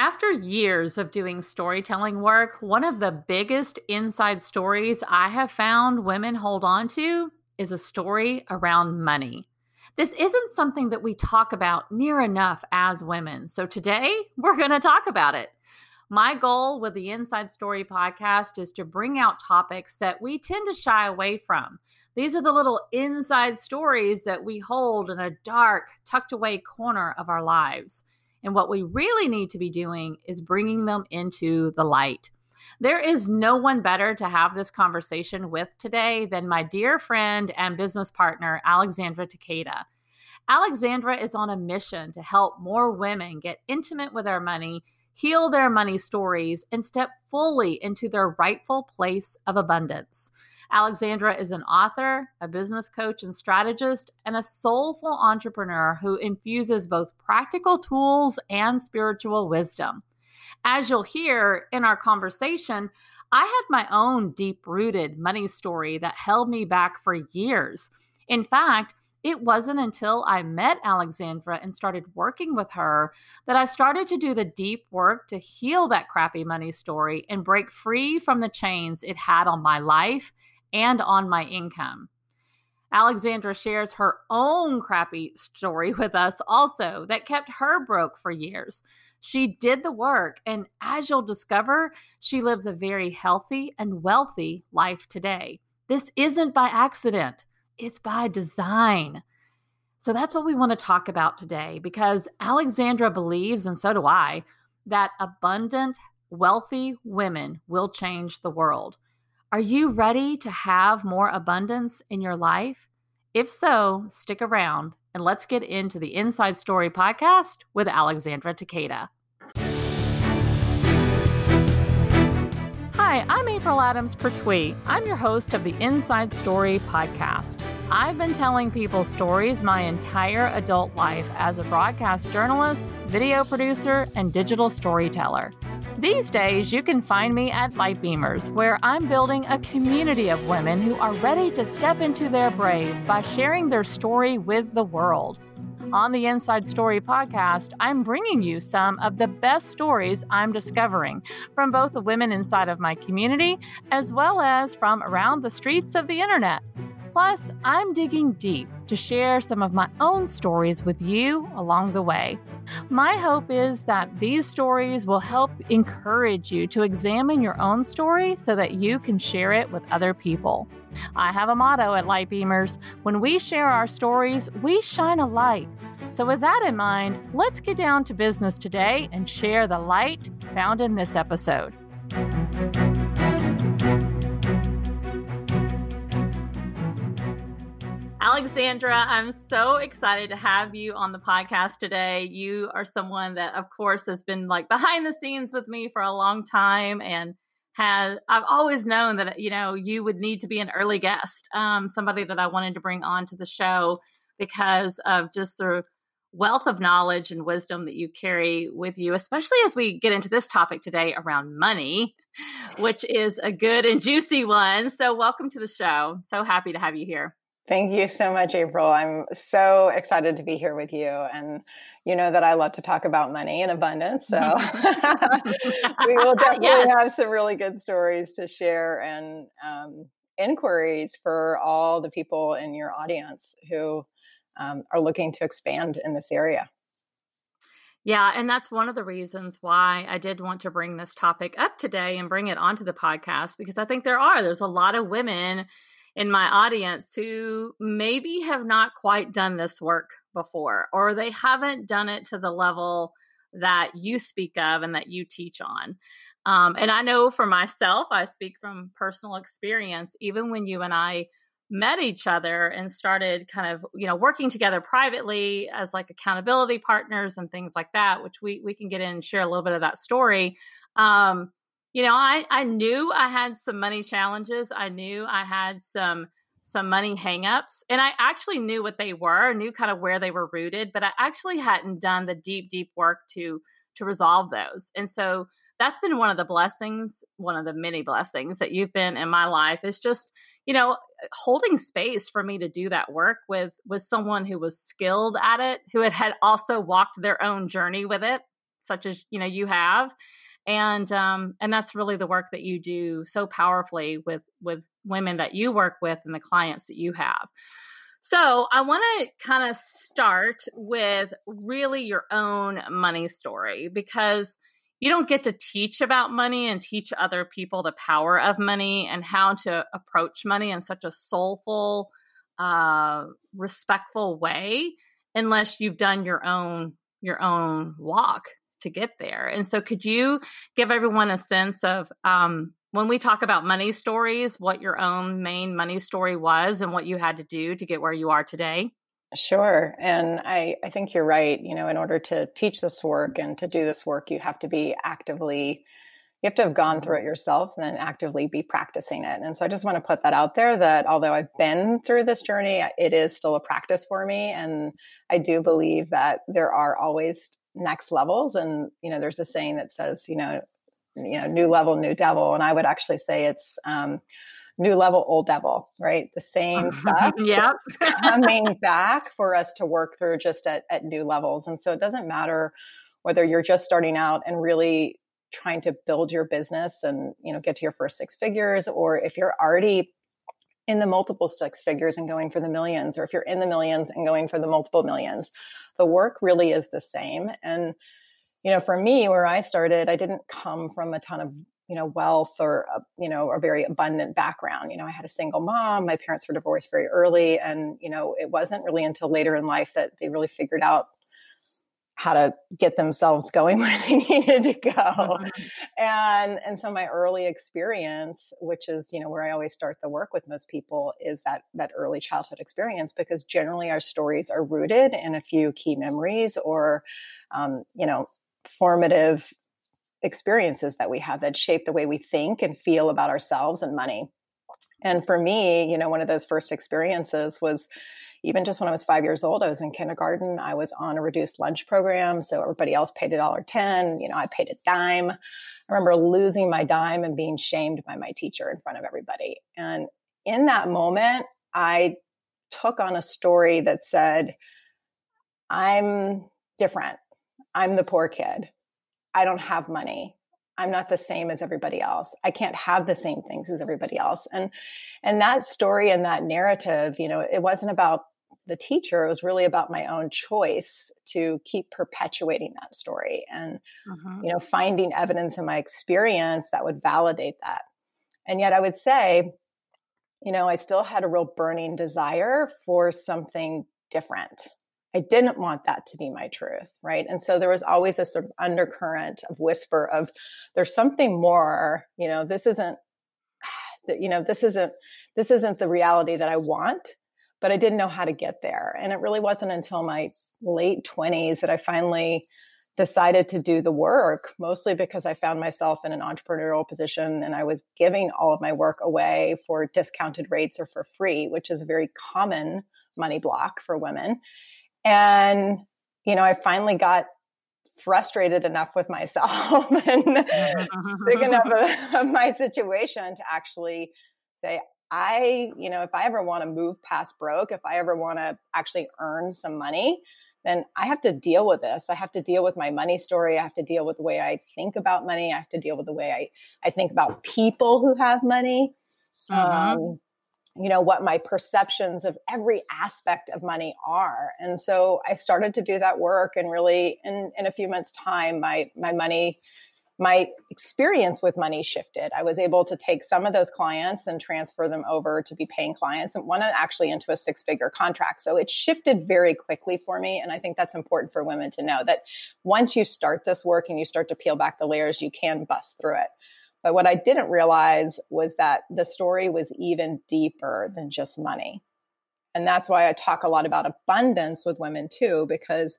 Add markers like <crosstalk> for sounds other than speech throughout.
After years of doing storytelling work, one of the biggest inside stories I have found women hold on to is a story around money. This isn't something that we talk about near enough as women. So today we're going to talk about it. My goal with the Inside Story podcast is to bring out topics that we tend to shy away from. These are the little inside stories that we hold in a dark, tucked away corner of our lives. And what we really need to be doing is bringing them into the light. There is no one better to have this conversation with today than my dear friend and business partner, Alexandra Taketa. Alexandra is on a mission to help more women get intimate with their money, heal their money stories, and step fully into their rightful place of abundance. Alexandra is an author, a business coach and strategist, and a soulful entrepreneur who infuses both practical tools and spiritual wisdom. As you'll hear in our conversation, I had my own deep rooted money story that held me back for years. In fact, it wasn't until I met Alexandra and started working with her that I started to do the deep work to heal that crappy money story and break free from the chains it had on my life and on my income. Alexandra shares her own crappy story <laughs> with us also that kept her broke for years. She did the work, and as you'll discover, she lives a very healthy and wealthy life today. This isn't by accident, it's by design. So that's what we want to talk about today because Alexandra believes, and so do I, that abundant, wealthy women will change the world. Are you ready to have more abundance in your life? If so, stick around and let's get into the Inside Story podcast with Alexandra Taketa. Hi, I'm April Adams Pertwee. I'm your host of the Inside Story podcast. I've been telling people stories my entire adult life as a broadcast journalist, video producer, and digital storyteller. These days, you can find me at Lightbeamers, where I'm building a community of women who are ready to step into their brave by sharing their story with the world. On the Inside Story podcast, I'm bringing you some of the best stories I'm discovering from both the women inside of my community as well as from around the streets of the internet. Plus, I'm digging deep to share some of my own stories with you along the way. My hope is that these stories will help encourage you to examine your own story so that you can share it with other people. I have a motto at Lightbeamers when we share our stories, we shine a light. So, with that in mind, let's get down to business today and share the light found in this episode. Alexandra, I'm so excited to have you on the podcast today. You are someone that, of course, has been like behind the scenes with me for a long time and has I've always known that you know you would need to be an early guest, um, somebody that I wanted to bring on to the show because of just the wealth of knowledge and wisdom that you carry with you, especially as we get into this topic today around money, which is a good and juicy one. So, welcome to the show. So happy to have you here. Thank you so much, April. I'm so excited to be here with you. And you know that I love to talk about money and abundance. So <laughs> <laughs> we will definitely yes. have some really good stories to share and um, inquiries for all the people in your audience who um, are looking to expand in this area. Yeah, and that's one of the reasons why I did want to bring this topic up today and bring it onto the podcast because I think there are there's a lot of women in my audience who maybe have not quite done this work before, or they haven't done it to the level that you speak of and that you teach on. Um, and I know for myself, I speak from personal experience, even when you and I met each other and started kind of you know working together privately as like accountability partners and things like that which we we can get in and share a little bit of that story um you know, I, I knew I had some money challenges. I knew I had some some money hangups, and I actually knew what they were, knew kind of where they were rooted, but I actually hadn't done the deep, deep work to to resolve those. And so that's been one of the blessings, one of the many blessings that you've been in my life is just, you know, holding space for me to do that work with with someone who was skilled at it, who had had also walked their own journey with it such as you know you have and um and that's really the work that you do so powerfully with with women that you work with and the clients that you have. So I want to kind of start with really your own money story because you don't get to teach about money and teach other people the power of money and how to approach money in such a soulful, uh, respectful way unless you've done your own your own walk to get there. And so, could you give everyone a sense of um, when we talk about money stories, what your own main money story was and what you had to do to get where you are today? Sure. And I, I think you're right. You know, in order to teach this work and to do this work, you have to be actively, you have to have gone through it yourself and then actively be practicing it. And so I just want to put that out there that although I've been through this journey, it is still a practice for me. And I do believe that there are always next levels. And, you know, there's a saying that says, you know, you know, new level, new devil. And I would actually say it's um, new level, old devil, right? The same <laughs> stuff. yeah. <laughs> coming back for us to work through just at, at new levels. And so it doesn't matter whether you're just starting out and really trying to build your business and, you know, get to your first six figures, or if you're already in the multiple six figures and going for the millions, or if you're in the millions and going for the multiple millions, the work really is the same. And you know, for me, where I started, I didn't come from a ton of you know wealth or a, you know a very abundant background you know i had a single mom my parents were divorced very early and you know it wasn't really until later in life that they really figured out how to get themselves going <laughs> where they needed to go mm-hmm. and and so my early experience which is you know where i always start the work with most people is that that early childhood experience because generally our stories are rooted in a few key memories or um, you know formative experiences that we have that shape the way we think and feel about ourselves and money. And for me, you know, one of those first experiences was even just when I was five years old, I was in kindergarten. I was on a reduced lunch program. So everybody else paid a dollar 10. You know, I paid a dime. I remember losing my dime and being shamed by my teacher in front of everybody. And in that moment, I took on a story that said, I'm different. I'm the poor kid. I don't have money. I'm not the same as everybody else. I can't have the same things as everybody else. And and that story and that narrative, you know, it wasn't about the teacher, it was really about my own choice to keep perpetuating that story and uh-huh. you know, finding evidence in my experience that would validate that. And yet I would say, you know, I still had a real burning desire for something different I didn't want that to be my truth, right? And so there was always this sort of undercurrent of whisper of there's something more, you know, this isn't <sighs> that you know, this isn't this isn't the reality that I want, but I didn't know how to get there. And it really wasn't until my late 20s that I finally decided to do the work, mostly because I found myself in an entrepreneurial position and I was giving all of my work away for discounted rates or for free, which is a very common money block for women. And, you know, I finally got frustrated enough with myself <laughs> and sick enough of, <laughs> of my situation to actually say, I, you know, if I ever want to move past broke, if I ever want to actually earn some money, then I have to deal with this. I have to deal with my money story. I have to deal with the way I think about money. I have to deal with the way I, I think about people who have money. Mm-hmm. Um, you know what my perceptions of every aspect of money are. And so i started to do that work and really in in a few months time my my money my experience with money shifted. I was able to take some of those clients and transfer them over to be paying clients and one actually into a six figure contract. So it shifted very quickly for me and i think that's important for women to know that once you start this work and you start to peel back the layers you can bust through it but what I didn't realize was that the story was even deeper than just money. And that's why I talk a lot about abundance with women too, because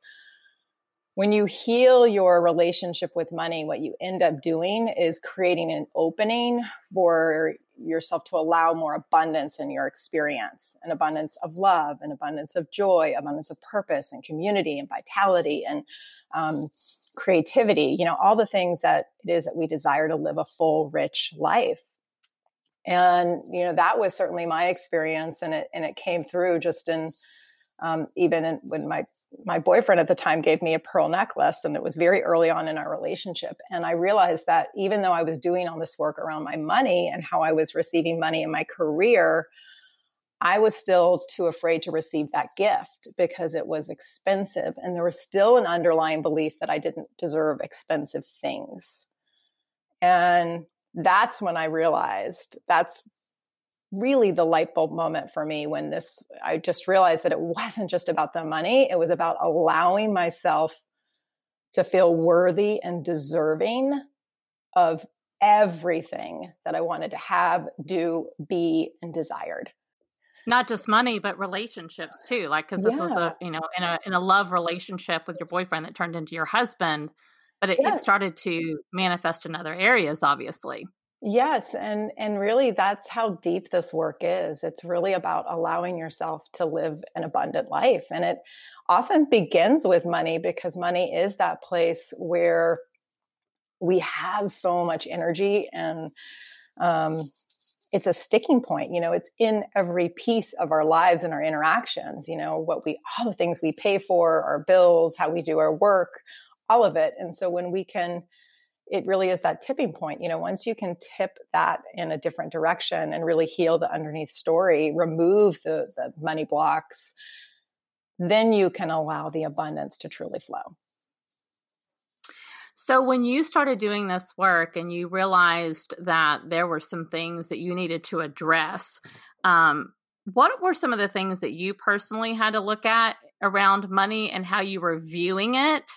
when you heal your relationship with money, what you end up doing is creating an opening for yourself to allow more abundance in your experience an abundance of love, an abundance of joy, abundance of purpose and community and vitality and um, creativity, you know, all the things that it is that we desire to live a full, rich life. And, you know, that was certainly my experience and it, and it came through just in, Um, even in, when my my boyfriend at the time gave me a pearl necklace, and it was very early on in our relationship, and I realized that even though I was doing all this work around my money and how I was receiving money in my career, I was still too afraid to receive that gift because it was expensive. And there was still an underlying belief that I didn't deserve expensive things. And that's when I realized that's really the light bulb moment for me when this, I just realized that it wasn't just about the money, it was about allowing myself to feel worthy and deserving of everything that I wanted to have, do, be, and desired not just money but relationships too like because this yeah. was a you know in a in a love relationship with your boyfriend that turned into your husband but it, yes. it started to manifest in other areas obviously yes and and really that's how deep this work is. It's really about allowing yourself to live an abundant life and it often begins with money because money is that place where we have so much energy and um, it's a sticking point you know it's in every piece of our lives and our interactions you know what we all the things we pay for our bills how we do our work all of it and so when we can it really is that tipping point you know once you can tip that in a different direction and really heal the underneath story remove the the money blocks then you can allow the abundance to truly flow. So, when you started doing this work and you realized that there were some things that you needed to address, um, what were some of the things that you personally had to look at around money and how you were viewing it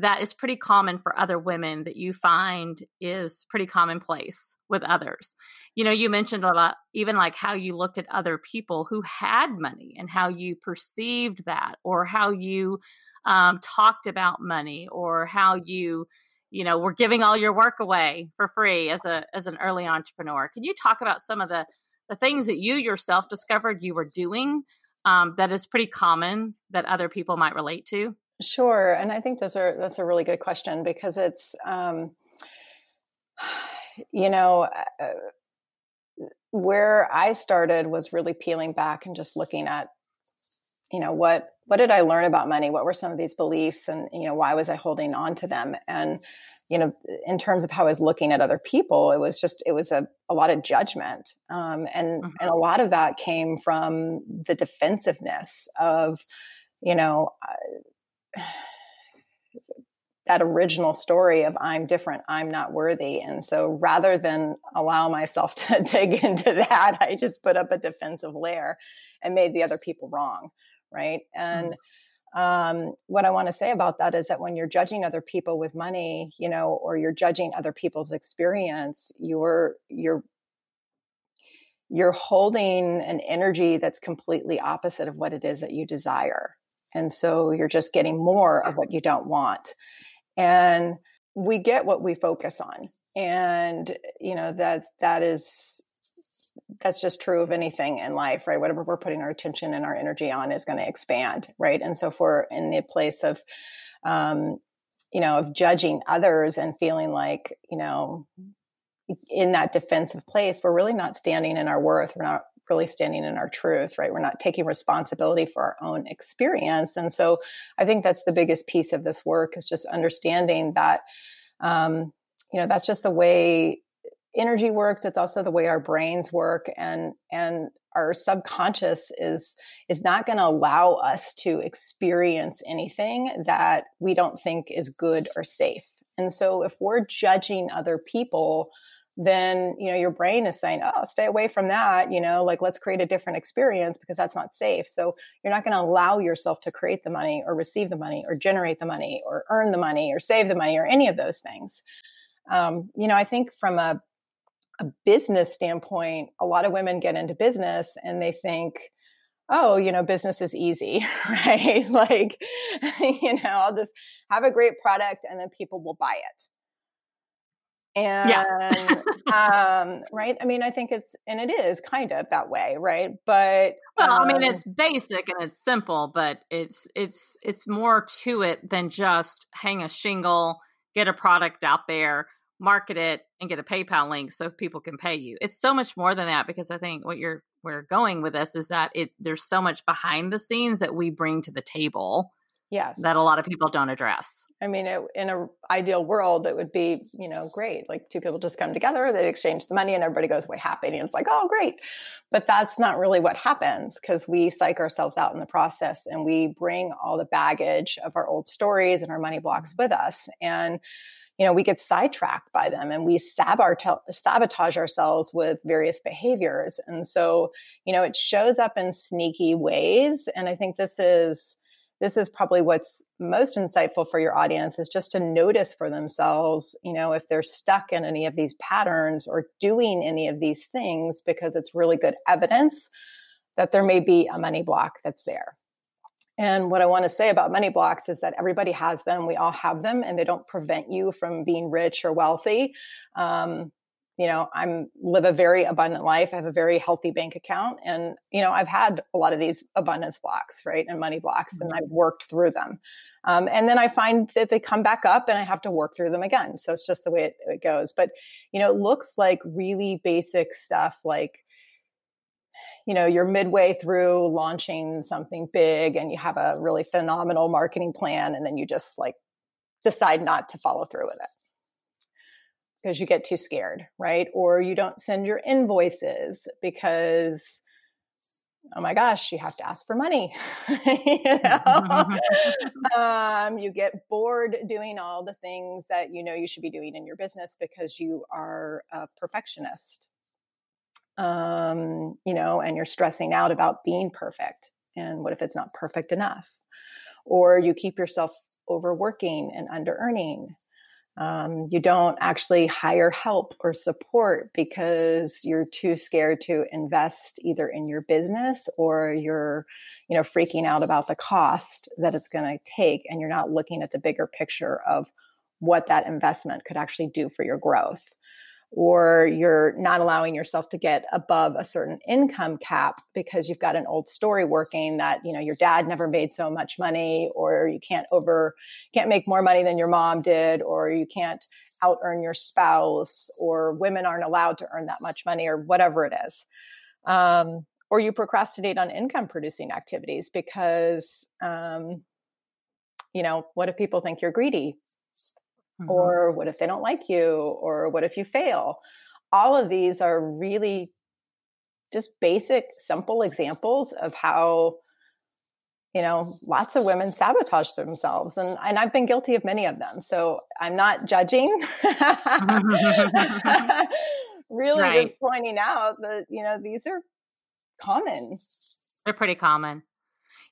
that is pretty common for other women that you find is pretty commonplace with others? You know, you mentioned a lot, even like how you looked at other people who had money and how you perceived that, or how you um, talked about money, or how you you know we're giving all your work away for free as a as an early entrepreneur can you talk about some of the the things that you yourself discovered you were doing um, that is pretty common that other people might relate to sure and i think those are that's a really good question because it's um, <sighs> you know uh, uh, where i started was really peeling back and just looking at you know what what did i learn about money what were some of these beliefs and you know why was i holding on to them and you know in terms of how i was looking at other people it was just it was a, a lot of judgment um, and mm-hmm. and a lot of that came from the defensiveness of you know uh, that original story of I'm different, I'm not worthy. And so rather than allow myself <laughs> to dig into that, I just put up a defensive layer and made the other people wrong right? And mm. um, what I want to say about that is that when you're judging other people with money, you know, or you're judging other people's experience, you're you're you're holding an energy that's completely opposite of what it is that you desire. And so you're just getting more of what you don't want. And we get what we focus on. And you know that that is that's just true of anything in life, right? Whatever we're putting our attention and our energy on is going to expand, right? And so if we're in the place of, um, you know, of judging others and feeling like, you know, in that defensive place, we're really not standing in our worth. We're not really standing in our truth, right? We're not taking responsibility for our own experience. And so I think that's the biggest piece of this work is just understanding that, um, you know, that's just the way energy works it's also the way our brains work and and our subconscious is is not going to allow us to experience anything that we don't think is good or safe and so if we're judging other people then you know your brain is saying oh stay away from that you know like let's create a different experience because that's not safe so you're not going to allow yourself to create the money or receive the money or generate the money or earn the money or save the money or any of those things um, you know i think from a a business standpoint, a lot of women get into business and they think, oh, you know, business is easy, <laughs> right? like, <laughs> you know, I'll just have a great product and then people will buy it. And, yeah. um, right. I mean, I think it's, and it is kind of that way, right? But, well, um, I mean, it's um basic and it's simple, but it's, it's, it's more to it than just hang a shingle, get a product out there market it and get a PayPal link so people can pay you. It's so much more than that because I think what you're we're going with this is that it there's so much behind the scenes that we bring to the table yes. that a lot of people don't address. I mean it, in an ideal world it would be you know great like two people just come together they exchange the money and everybody goes away happy and it's like oh great. But that's not really what happens because we psych ourselves out in the process and we bring all the baggage of our old stories and our money blocks with us and you know we get sidetracked by them and we sabotage ourselves with various behaviors and so you know it shows up in sneaky ways and i think this is this is probably what's most insightful for your audience is just to notice for themselves, you know, if they're stuck in any of these patterns or doing any of these things, because it's really good evidence that there may be a money block that's there. And what I want to say about money blocks is that everybody has them. We all have them, and they don't prevent you from being rich or wealthy. Um, you know i'm live a very abundant life. I have a very healthy bank account. And you know i've had a lot of these abundance blocks right and money blocks mm-hmm. and i've worked through them. Um, and then i find that they come back up and i have to work through them again. So it's just the way it, it goes. But you know it looks like really basic stuff like you know you're midway through launching something big and you have a really phenomenal marketing plan and then you just like decide not to follow through with it because you get too scared, right? Or you don't send your invoices because oh my gosh, you have to ask for money. <laughs> you, know? <laughs> um, you get bored doing all the things that you know you should be doing in your business because you are a perfectionist. Um, you know, and you're stressing out about being perfect. And what if it's not perfect enough? Or you keep yourself overworking and under earning um, you don't actually hire help or support because you're too scared to invest either in your business or you're, you know, freaking out about the cost that it's going to take, and you're not looking at the bigger picture of what that investment could actually do for your growth or you're not allowing yourself to get above a certain income cap because you've got an old story working that you know your dad never made so much money or you can't over can't make more money than your mom did or you can't out earn your spouse or women aren't allowed to earn that much money or whatever it is. Um, or you procrastinate on income producing activities because um, you know what if people think you're greedy Mm-hmm. Or what if they don't like you? Or what if you fail? All of these are really just basic, simple examples of how, you know, lots of women sabotage themselves. And, and I've been guilty of many of them. So I'm not judging. <laughs> <laughs> really right. just pointing out that, you know, these are common. They're pretty common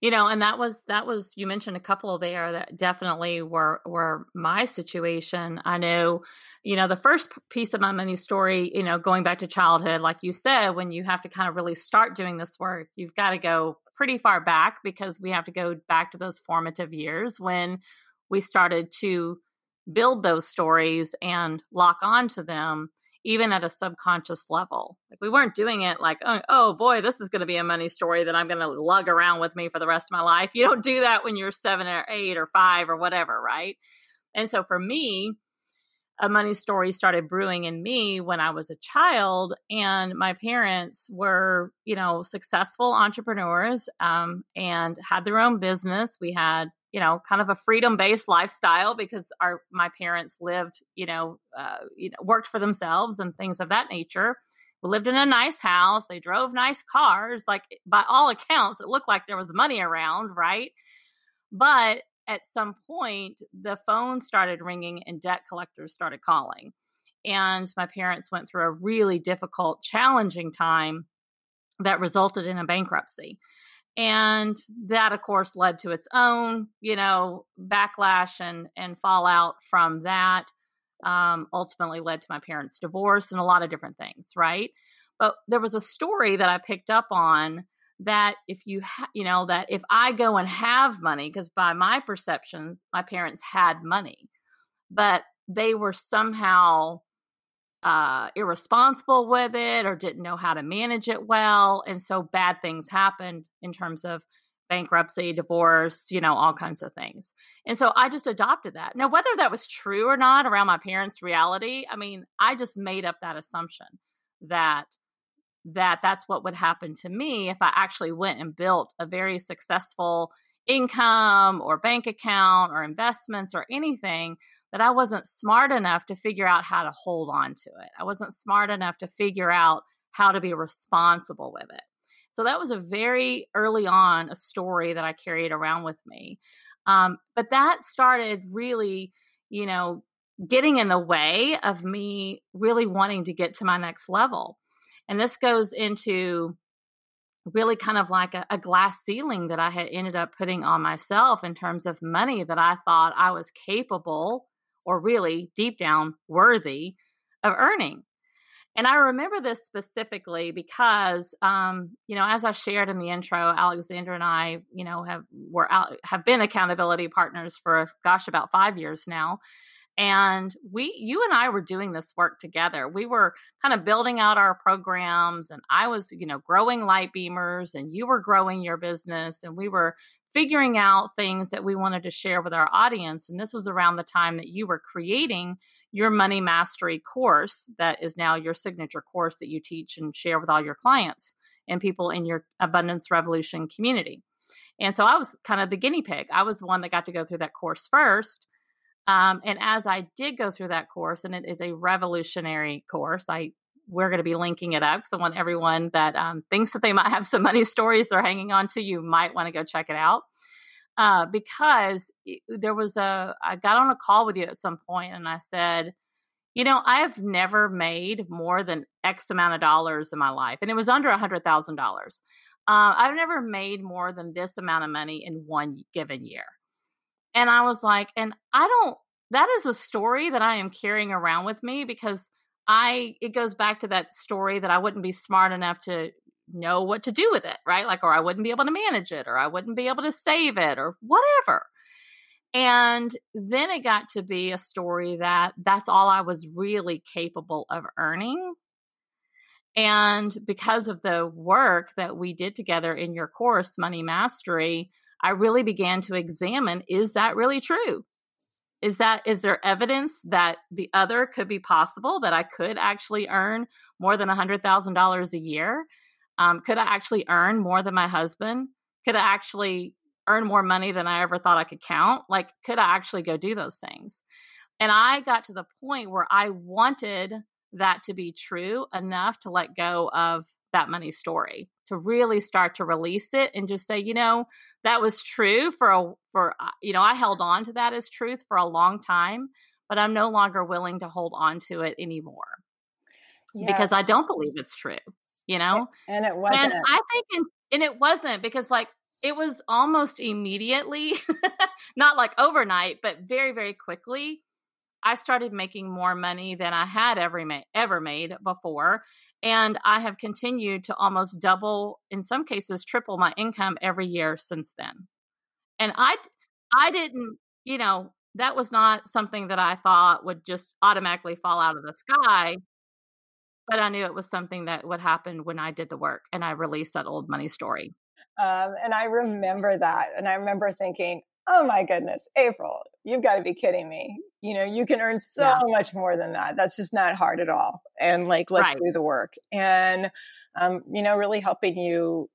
you know and that was that was you mentioned a couple there that definitely were were my situation. I know you know the first piece of my money story you know going back to childhood like you said when you have to kind of really start doing this work you've got to go pretty far back because we have to go back to those formative years when we started to build those stories and lock onto them even at a subconscious level. Like we weren't doing it like, oh, oh boy, this is going to be a money story that I'm going to lug around with me for the rest of my life. You don't do that when you're seven or eight or five or whatever, right? And so for me, a money story started brewing in me when I was a child, and my parents were, you know, successful entrepreneurs um, and had their own business. We had you know, kind of a freedom based lifestyle because our my parents lived, you know, uh, you know, worked for themselves and things of that nature. We lived in a nice house. They drove nice cars. Like by all accounts, it looked like there was money around, right? But at some point, the phone started ringing and debt collectors started calling. And my parents went through a really difficult, challenging time that resulted in a bankruptcy. And that, of course, led to its own, you know, backlash and, and fallout from that. Um, ultimately led to my parents' divorce and a lot of different things, right? But there was a story that I picked up on that if you, ha- you know, that if I go and have money, because by my perceptions, my parents had money, but they were somehow uh, irresponsible with it or didn't know how to manage it well. And so bad things happened in terms of bankruptcy, divorce, you know, all kinds of things. And so I just adopted that. Now, whether that was true or not around my parents' reality, I mean, I just made up that assumption that that that's what would happen to me if I actually went and built a very successful income or bank account or investments or anything that I wasn't smart enough to figure out how to hold on to it. I wasn't smart enough to figure out how to be responsible with it. So that was a very early on a story that I carried around with me. Um, but that started really, you know, getting in the way of me really wanting to get to my next level. And this goes into really kind of like a, a, glass ceiling that I had ended up putting on myself in terms of money that I thought I was capable or really deep down worthy of earning. And I remember this specifically because, um, you know, as I shared in the intro, Alexandra and I, you know, have were out, have been accountability partners for gosh about five years now, and we you and i were doing this work together we were kind of building out our programs and i was you know growing Lightbeamers and you were growing your business and we were figuring out things that we wanted to share with our audience. And this was around the time that you were creating your money mastery course that is now your signature course that you teach and share with all your clients and people in your abundance revolution community. And so i was kind of the guinea pig. I was the one that got to go through that course first. Um, and as I did go through that course, and it is a revolutionary course, I we're going to be linking it up because I want everyone that um, thinks that they might have some money stories they're hanging on to, you might want to go check it out. Uh, because there was a, I got on a call with you at some point and I said, you know, I have never made more than X amount of dollars in my life. And it was under a $100,000. Uh, I've never made more than this amount of money in one given year. And I was like, and I don't, that is a story that I am carrying around with me because I, it goes back to that story that I wouldn't be smart enough to know what to do with it, right? Like, or I wouldn't be able to manage it, or I wouldn't be able to save it, or whatever. And then it got to be a story that that's all I was really capable of earning. And because of the work that we did together in your course, Money Mastery, I really began to examine is that really true? Is that is there evidence that the other could be possible that I could actually earn more than $100,000 a year? Um, could I actually earn more than my husband? Could I actually earn more money than I ever thought I could count? Like, could I actually go do those things? And I got to the point where I wanted that to be true enough to let go of that money story to really start to release it and just say, you know, that was true for a for uh, you know, I held on to that as truth for a long time, but I'm no longer willing to hold on to it anymore. Yeah. Because I don't believe it's true, you know? And it wasn't. And I think in, and it wasn't because like it was almost immediately, <laughs> not like overnight, but very very quickly I started making more money than I had ever made, ever made before. And I have continued to almost double, in some cases, triple my income every year since then. And I, I didn't, you know, that was not something that I thought would just automatically fall out of the sky. But I knew it was something that would happen when I did the work and I released that old money story. Um, and I remember that. And I remember thinking, oh my goodness, April, you've got to be kidding me. You know, you can earn so yeah. much more than that. That's just not hard at all. And like, let's right. do the work. And, um, you know, really helping you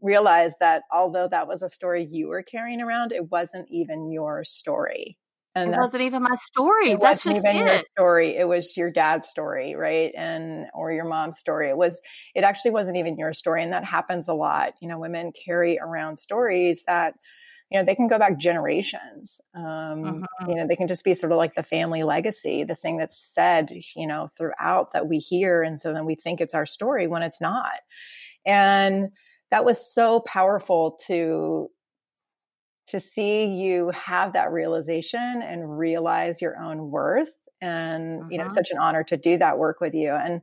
realize that although that was a story you were carrying around, it wasn't even your story. And it wasn't even my story. It that's wasn't just even it. your story. It was your dad's story, right? And or your mom's story. It was. It actually wasn't even your story, and that happens a lot. You know, women carry around stories that you know they can go back generations um, mm-hmm. you know they can just be sort of like the family legacy the thing that's said you know throughout that we hear and so then we think it's our story when it's not and that was so powerful to to see you have that realization and realize your own worth and mm-hmm. you know mm-hmm. such an honor to do that work with you and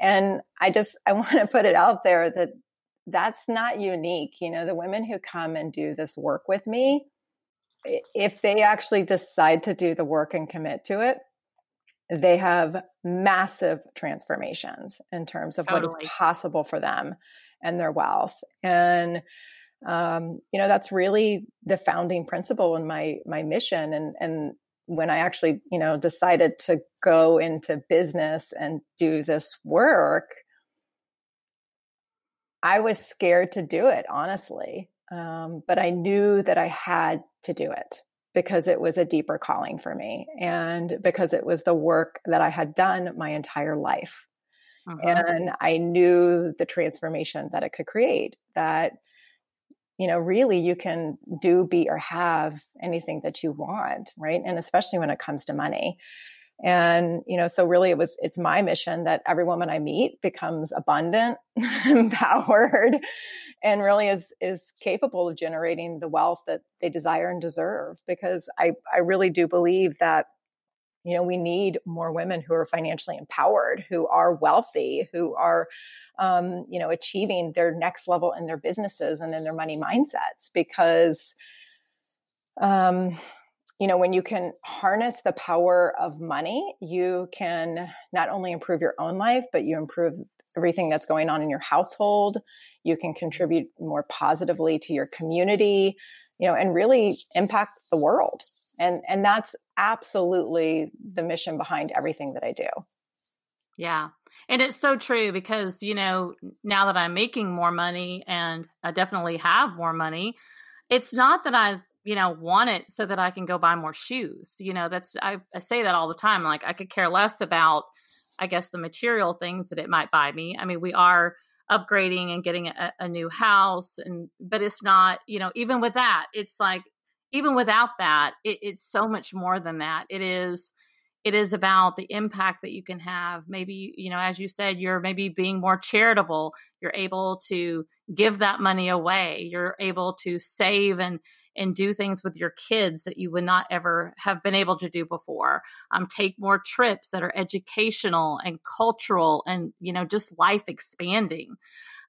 and i just i <laughs> want to put it out there that that's not unique. You know, the women who come and do this work with me, if they actually decide to do the work and commit to it, they have massive transformations in terms of totally. what is possible for them and their wealth. And um, you know, that's really the founding principle in my my mission. And and when I actually, you know, decided to go into business and do this work, I was scared to do it, honestly. Um, but I knew that I had to do it because it was a deeper calling for me and because it was the work that I had done my entire life. Uh-huh. And I knew the transformation that it could create that, you know, really you can do, be, or have anything that you want, right? And especially when it comes to money. And, you know, so really it was, it's my mission that every woman I meet becomes abundant, <laughs> empowered, and really is, is capable of generating the wealth that they desire and deserve. Because I, I really do believe that, you know, we need more women who are financially empowered, who are wealthy, who are, um, you know, achieving their next level in their businesses and in their money mindsets because, um, you know, when you can harness the power of money, you can not only improve your own life, but you improve everything that's going on in your household. You can contribute more positively to your community, you know, and really impact the world. And and that's absolutely the mission behind everything that I do. Yeah. And it's so true because, you know, now that I'm making more money and I definitely have more money, it's not that I you know want it so that i can go buy more shoes you know that's I, I, say that all the time like i could care less about i guess the material things that it might buy me. I mean we are upgrading and getting a, a new house and but it's not you know even with that it's like even without that it, it's so much more than that. It is it is about the impact that you can have maybe you know as you said you're maybe being more charitable you're able to give that money away you're able to save and and do things with your kids that you would not ever have been able to do before. Um, take more trips that are educational and cultural and, you know, just life expanding.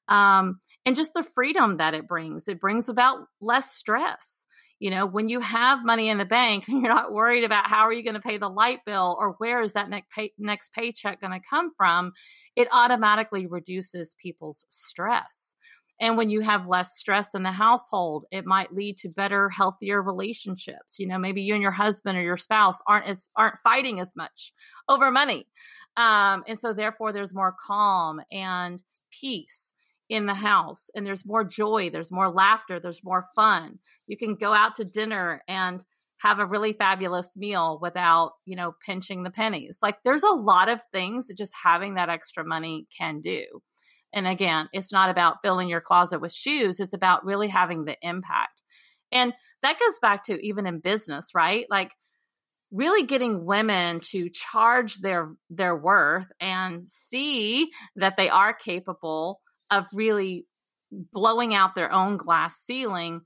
Um, and just the freedom that it brings. It brings about less stress. You know, when you have money in the bank and <laughs> you're not worried about how are you going to pay the light bill or where is that next, pay, next paycheck going to come from, it automatically reduces people's stress. And when you have less stress in the household, it might lead to better, healthier relationships. You know, maybe you and your husband or your spouse aren't as aren't fighting as much over money. Um, and so therefore there's more calm and peace in the house and there's more joy, there's more laughter, there's more fun. You can go out to dinner and have a really fabulous meal without, you know, pinching the pennies. Like there's a lot of things that just having that extra money can do. And again, it's not about filling your closet with shoes, it's about really having the impact. And that goes back to even in business, right? Like really getting women to charge their their worth and see that they are capable of really blowing out their own glass ceiling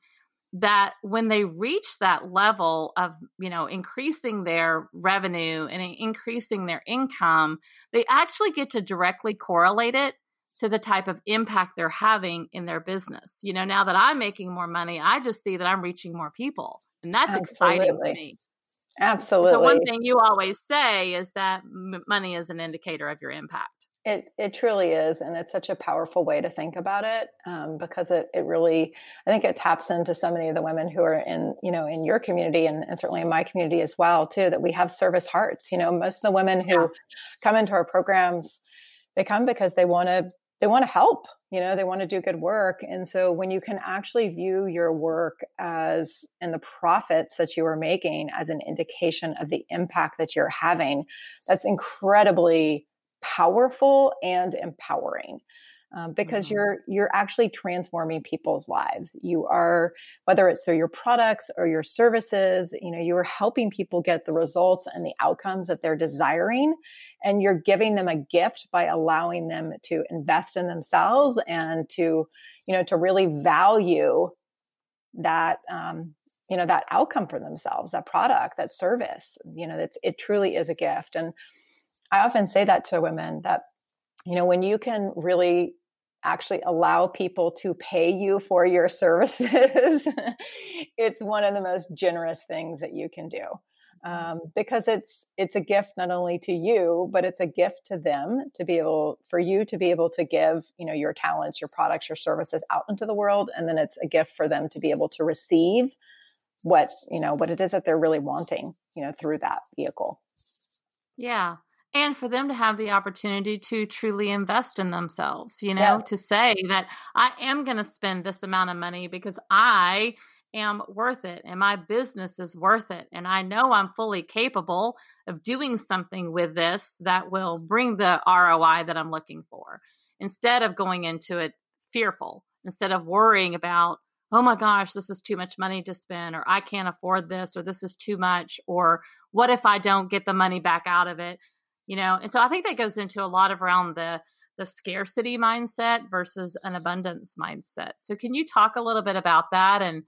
that when they reach that level of you know increasing their revenue and increasing their income they actually get to directly correlate it to the type of impact they're having in their business. You know, now that I'm making more money, I just see that I'm reaching more people. And that's Absolutely. exciting to me. Absolutely. So one thing you always say is that m- money is an indicator of your impact. It it truly is, and it's such a powerful way to think about it um, because it it really I think it taps into so many of the women who are in you know in your community and, and certainly in my community as well too that we have service hearts. You know, most of the women who yeah. come into our programs they come because they want to they want to help you know they want to do good work and so when you can actually view your work as and the profits that you are making as an indication of the impact that you're having that's incredibly powerful and empowering um, because mm-hmm. you're you're actually transforming people's lives you are whether it's through your products or your services you know you are helping people get the results and the outcomes that they're desiring and you're giving them a gift by allowing them to invest in themselves and to you know to really value that um, you know that outcome for themselves that product that service you know it's it truly is a gift and i often say that to women that you know when you can really actually allow people to pay you for your services <laughs> it's one of the most generous things that you can do. Um, because it's it's a gift not only to you but it's a gift to them to be able for you to be able to give you know your talents your products your services out into the world. And then it's a gift for them to be able to receive what you know what it is that they're really wanting you know through that vehicle. Yeah and for them to have the opportunity to truly invest in themselves, you know, yeah. to say that I am going to spend this amount of money because I am worth it and my business is worth it. And I know I'm fully capable of doing something with this that will bring the ROI that I'm looking for instead of going into it fearful, instead of worrying about, oh my gosh, this is too much money to spend, or I can't afford this, or this is too much, or what if I don't get the money back out of it? You know, and so I think that goes into a lot of around the the scarcity mindset versus an abundance mindset. So can you talk a little bit about that and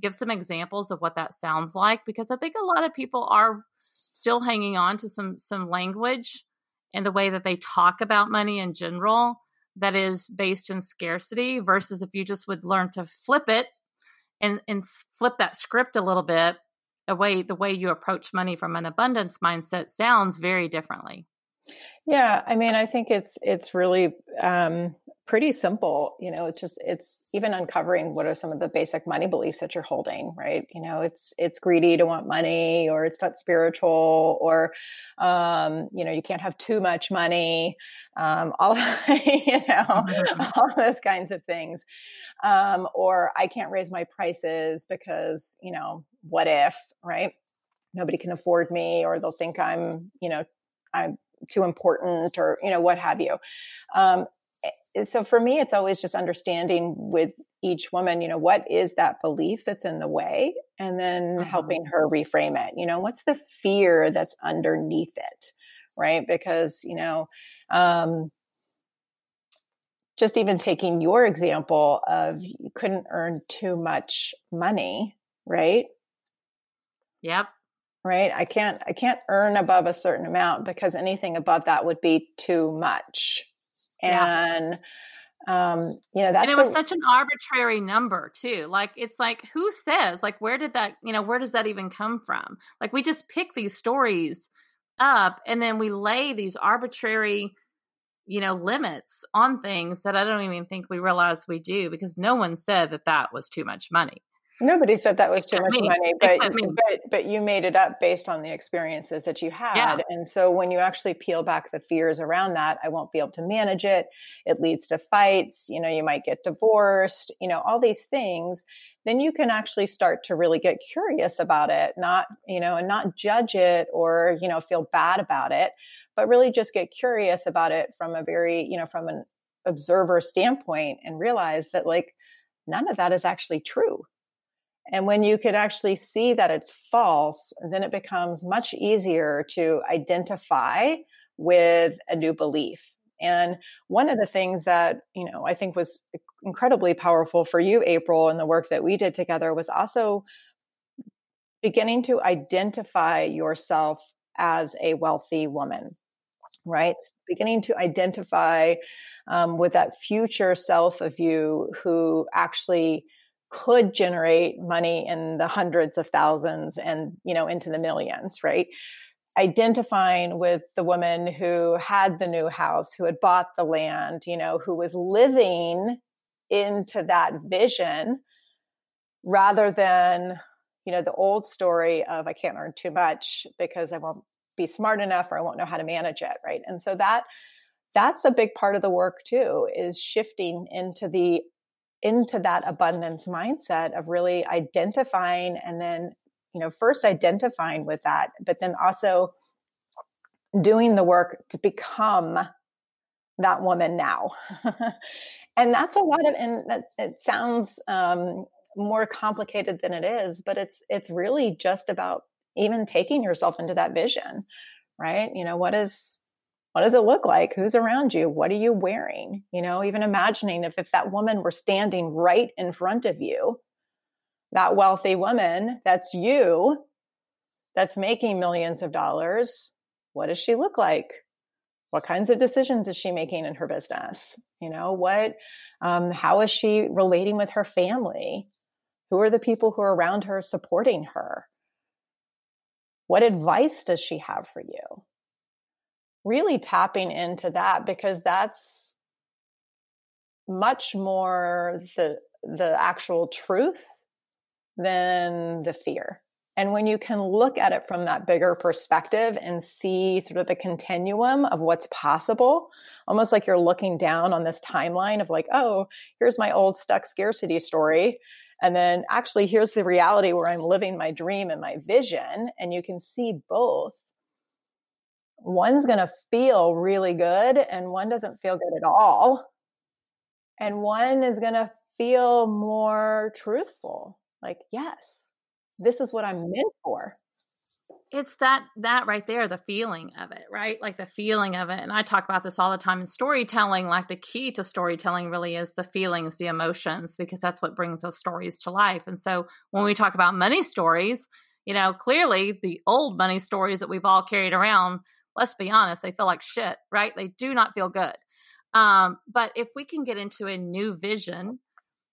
give some examples of what that sounds like because I think a lot of people are still hanging on to some some language and the way that they talk about money in general that is based in scarcity versus if you just would learn to flip it and and flip that script a little bit the way the way you approach money from an abundance mindset sounds very differently. Yeah i mean i think it's it's really um pretty simple you know it's just it's even uncovering what are some of the basic money beliefs that you're holding right? You know it's it's greedy to want money or it's not spiritual or um you know you can't have too much money um all <laughs> you know all those kinds of things. Um or i can't raise my prices because you know what if right? Nobody can afford me or they'll think i'm you know i'm too important or you know what have you. Um, so for me it's always just understanding with each woman you know what is that belief that's in the way and then uh-huh. helping her reframe it. You know what's the fear that's underneath it right? Because you know um, just even taking your example of you couldn't earn too much money right yep. Right? I can't i can't earn above a certain amount because anything above that would be too much. And yeah. um you know that's and it was a, such an arbitrary number too. Like it's like who says like where did that you know where does that even come from? Like we just pick these stories up and then we lay these arbitrary you know limits on things that i don't even think we realize we do because no one said that that was too much money Nobody said that was too much me. money, but but but you made it up based on the experiences that you had. Yeah. And so when you actually peel back the fears around that, I won't be able to manage it. It leads to fights, you know, you might get divorced, you know, all these things, then you can actually start to really get curious about it, not, you know, and not judge it or, you know, feel bad about it, but really just get curious about it from a very, you know, from an observer standpoint and realize that like none of that is actually true and when you can actually see that it's false, then it becomes much easier to identify with a new belief. And one of the things that, you know, I think was incredibly powerful for you, April, and the work that we did together was also beginning to identify yourself as a wealthy woman, right? Beginning to identify um, with that future self of you who actually could generate money in the hundreds of thousands and you know into the millions right? Identifying with the woman who had the new house who had bought the land you know who was living into that vision rather than you know the old story of i can't earn too much because i won't be smart enough or i won't know how to manage it right? And so that that's a big part of the work too is shifting into the into that abundance mindset of really identifying and then, you know, first identifying with that, but then also doing the work to become that woman now. <laughs> and that's a lot of, and that it sounds um, more complicated than it is, but it's, it's really just about even taking yourself into that vision, right? You know, what is, what does it look like? Who's around you? What are you wearing? You know, even imagining if, if that woman were standing right in front of you, that wealthy woman, that's you, that's making millions of dollars, what does she look like? What kinds of decisions is she making in her business? You know, what, um, how is she relating with her family? Who are the people who are around her supporting her? What advice does she have for you? Really tapping into that because that's much more the the actual truth than the fear And when you can look at it from that bigger perspective and see sort of the continuum of what's possible, almost like you're looking down on this timeline of like, oh, here's my old stuck scarcity story. And then actually, here's the reality where I'm living my dream and my vision. And you can see both. One's going to feel really good, and one doesn't feel good at all. And one is going to feel more truthful like, yes, this is what I'm meant for. It's that that right there, the feeling of it, right? Like the feeling of it. And I talk about this all the time in storytelling. Like the key to storytelling really is the feelings, the emotions, because that's what brings those stories to life. And so when we talk about money stories, you know, clearly the old money stories that we've all carried around, let's be honest, they feel like shit, right? They do not feel good. Um, but if we can get into a new vision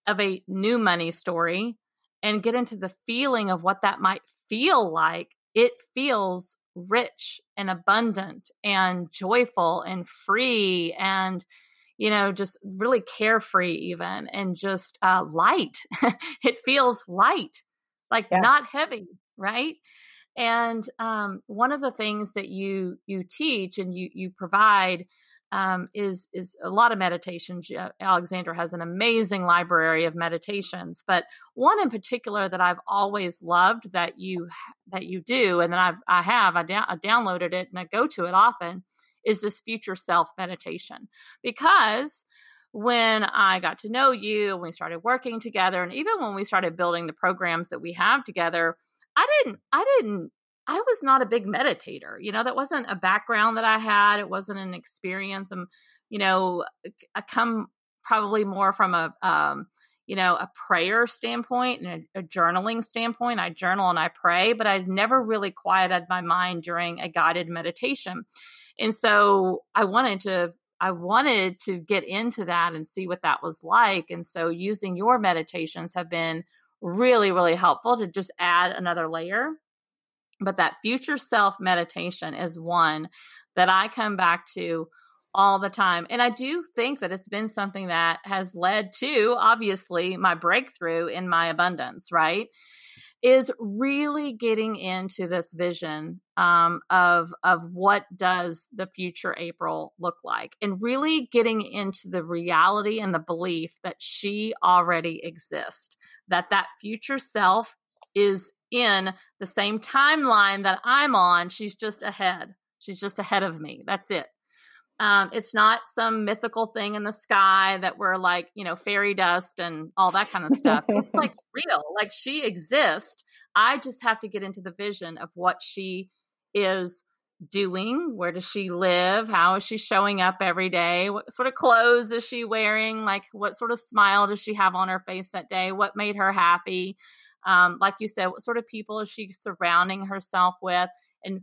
of a new money story and get into the feeling of what that might feel like, it feels rich and abundant and joyful and free and you know just really carefree even and just uh, light <laughs> it feels light like yes. not heavy right and um, one of the things that you you teach and you you provide um, is is a lot of meditations. Alexandra has an amazing library of meditations, but one in particular that I've always loved that you that you do, and then I've I have I, da- I downloaded it and I go to it often is this future self meditation because when I got to know you, and we started working together, and even when we started building the programs that we have together, I didn't I didn't I was not a big meditator. You know, that wasn't a background that I had. It wasn't an experience. I'm, you know, I come probably more from a, um, you know, a prayer standpoint and a, a, journaling standpoint. I journal and I pray, but I never really quieted my mind during a guided meditation. And so I wanted to, I wanted to get into that and see what that was like. And so using your meditations have been really, really helpful to just add another layer but that future self meditation is one that I come back to all the time. And I do think that it's been something that has led to, obviously, my breakthrough in my abundance, right? Is really getting into this vision um, of of what does the future April look like, and really getting into the reality and the belief that she already exists, that that future self is in the same timeline that I'm on. She's just ahead. She's just ahead of me. That's it. Um, it's not some mythical thing in the sky that we're like, you know, fairy dust and all that kind of stuff. it's <laughs> like real, like she exists. I just have to get into the vision of what she is doing. Where does she live? How is she showing up every day? What sort of clothes is she wearing? Like, what sort of smile does she have on her face that day? What made her happy? um, like you said, what sort of people is she surrounding herself with? And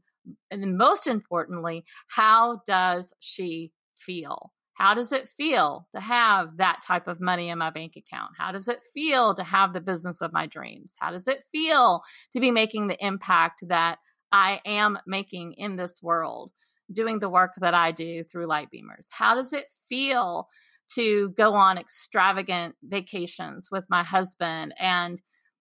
and most importantly, how does she feel? How does it feel to have that type of money in my bank account? How does it feel to have the business of my dreams? How does it feel to be making the impact that I am making in this world, doing the work that I do through Lightbeamers? How does it feel to go on extravagant vacations with my husband and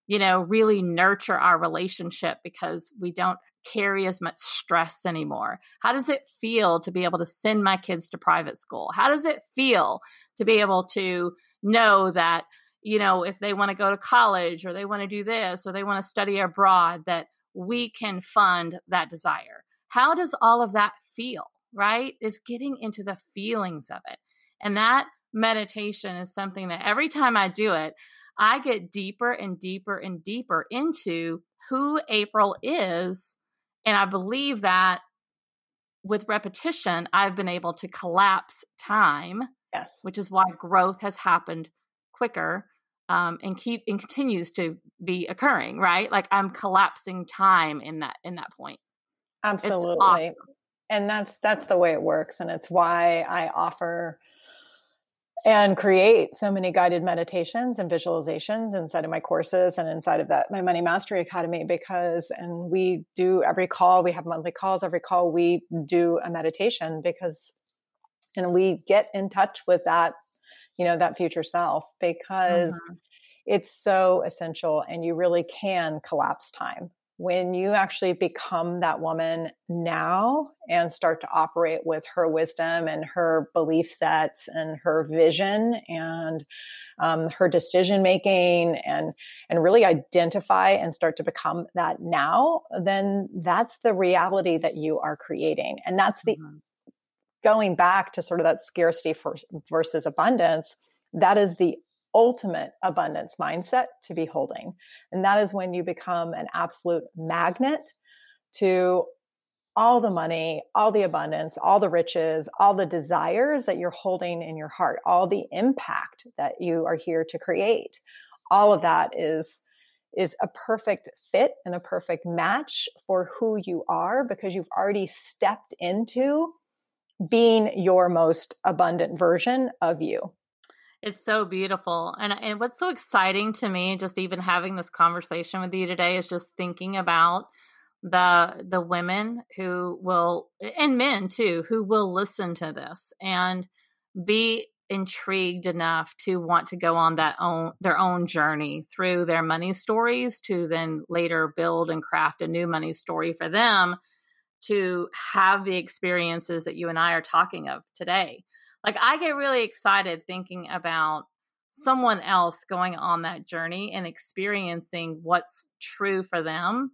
you know, really nurture our relationship because we don't carry as much stress anymore? How does it feel to be able to send my kids to private school? How does it feel to be able to know that, you know, if they want to go to college or they want to do this or they want to study abroad, that we can fund that desire? How does all of that feel, right? Is getting into the feelings of it. And that meditation is something that every time I do it, I get deeper and deeper and deeper into who April is. And I believe that with repetition, I've been able to collapse time. Yes. Which is why growth has happened quicker um, and keep and continues to be occurring, right? Like I'm collapsing time in that in that point. Absolutely. Awesome. And that's that's the way it works. And it's why I offer and create so many guided meditations and visualizations inside of my courses and inside of that my money mastery academy because and we do every call we have monthly calls every call we do a meditation because and we get in touch with that you know that future self because mm-hmm. it's so essential and you really can collapse time when you actually become that woman now and start to operate with her wisdom and her belief sets and her vision and um, her decision making and and really identify and start to become that now then that's the reality that you are creating and that's the mm-hmm. going back to sort of that scarcity versus abundance that is the ultimate abundance mindset to be holding. And that is when you become an absolute magnet to all the money, all the abundance, all the riches, all the desires that you're holding in your heart, all the impact that you are here to create. All of that is is a perfect fit and a perfect match for who you are because you've already stepped into being your most abundant version of you. It's so beautiful. And and what's so exciting to me just even having this conversation with you today is just thinking about the the women who will and men too who will listen to this and be intrigued enough to want to go on that own their own journey through their money stories to then later build and craft a new money story for them to have the experiences that you and I are talking of today like I get really excited thinking about someone else going on that journey and experiencing what's true for them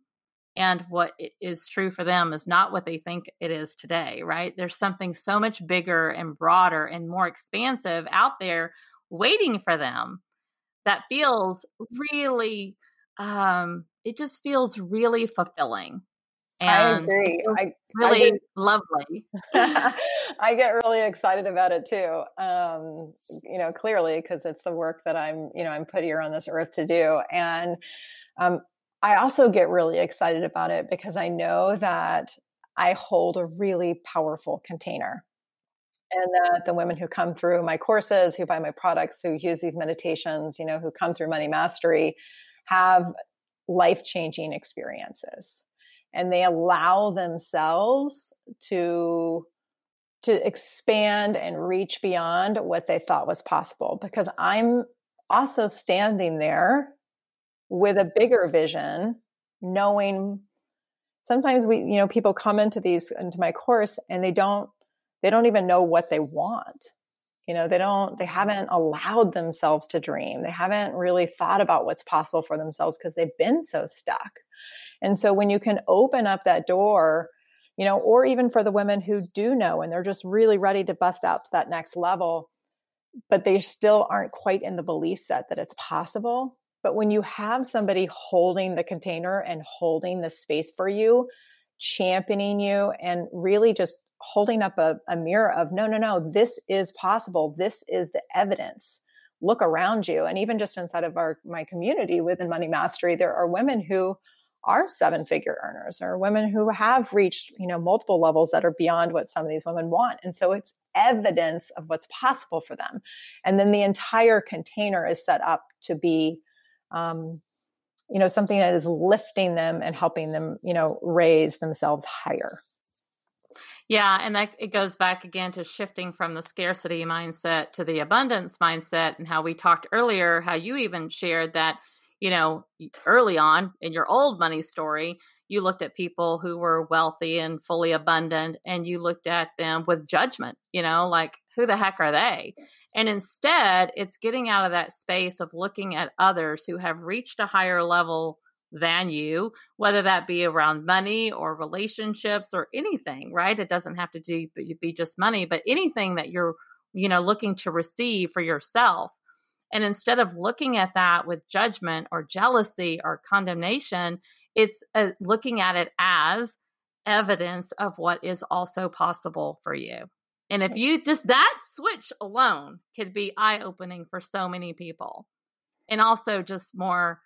and what is true for them is not what they think it is today right? There's something so much bigger and broader and more expansive out there waiting for them that feels really um it just feels really fulfilling and I agree. I really I get, lovely. <laughs> I get really excited about it too. Um, you know, clearly because it's the work that I'm, you know, I'm put here on this earth to do. And um, I also get really excited about it because I know that I hold a really powerful container. And that the women who come through my courses, who buy my products, who use these meditations, you know, who come through Money Mastery have life changing experiences and they allow themselves to to expand and reach beyond what they thought was possible because i'm also standing there with a bigger vision knowing sometimes we you know people come into these into my course and they don't they don't even know what they want. You know they don't they haven't allowed themselves to dream. They haven't really thought about what's possible for themselves because they've been so stuck and so when you can open up that door, you know, or even for the women who do know and they're just really ready to bust out to that next level, but they still aren't quite in the belief set that it's possible. But when you have somebody holding the container and holding the space for you, championing you, and really just holding up a, a mirror of, no, no, no, this is possible. This is the evidence look around you and even just inside of our my community within money mastery there are women who are seven figure earners or women who have reached you know multiple levels that are beyond what some of these women want. And so it's evidence of what's possible for them. And then the entire container is set up to be um, you know something that is lifting them and helping them you know raise themselves higher. Yeah, and that it goes back again to shifting from the scarcity mindset to the abundance mindset and how we talked earlier, how you even shared that you know, early on in your old money story, you looked at people who were wealthy and fully abundant and you looked at them with judgment, you know, like who the heck are they? And instead, it's getting out of that space of looking at others who have reached a higher level than you, whether that be around money or relationships or anything, right? It doesn't have to be just money, but anything that you're, you know, looking to receive for yourself and instead of looking at that with judgment or jealousy or condemnation, it's uh, looking at it as evidence of what is also possible for you. And if you just that switch alone could be eye opening for so many people. And also just more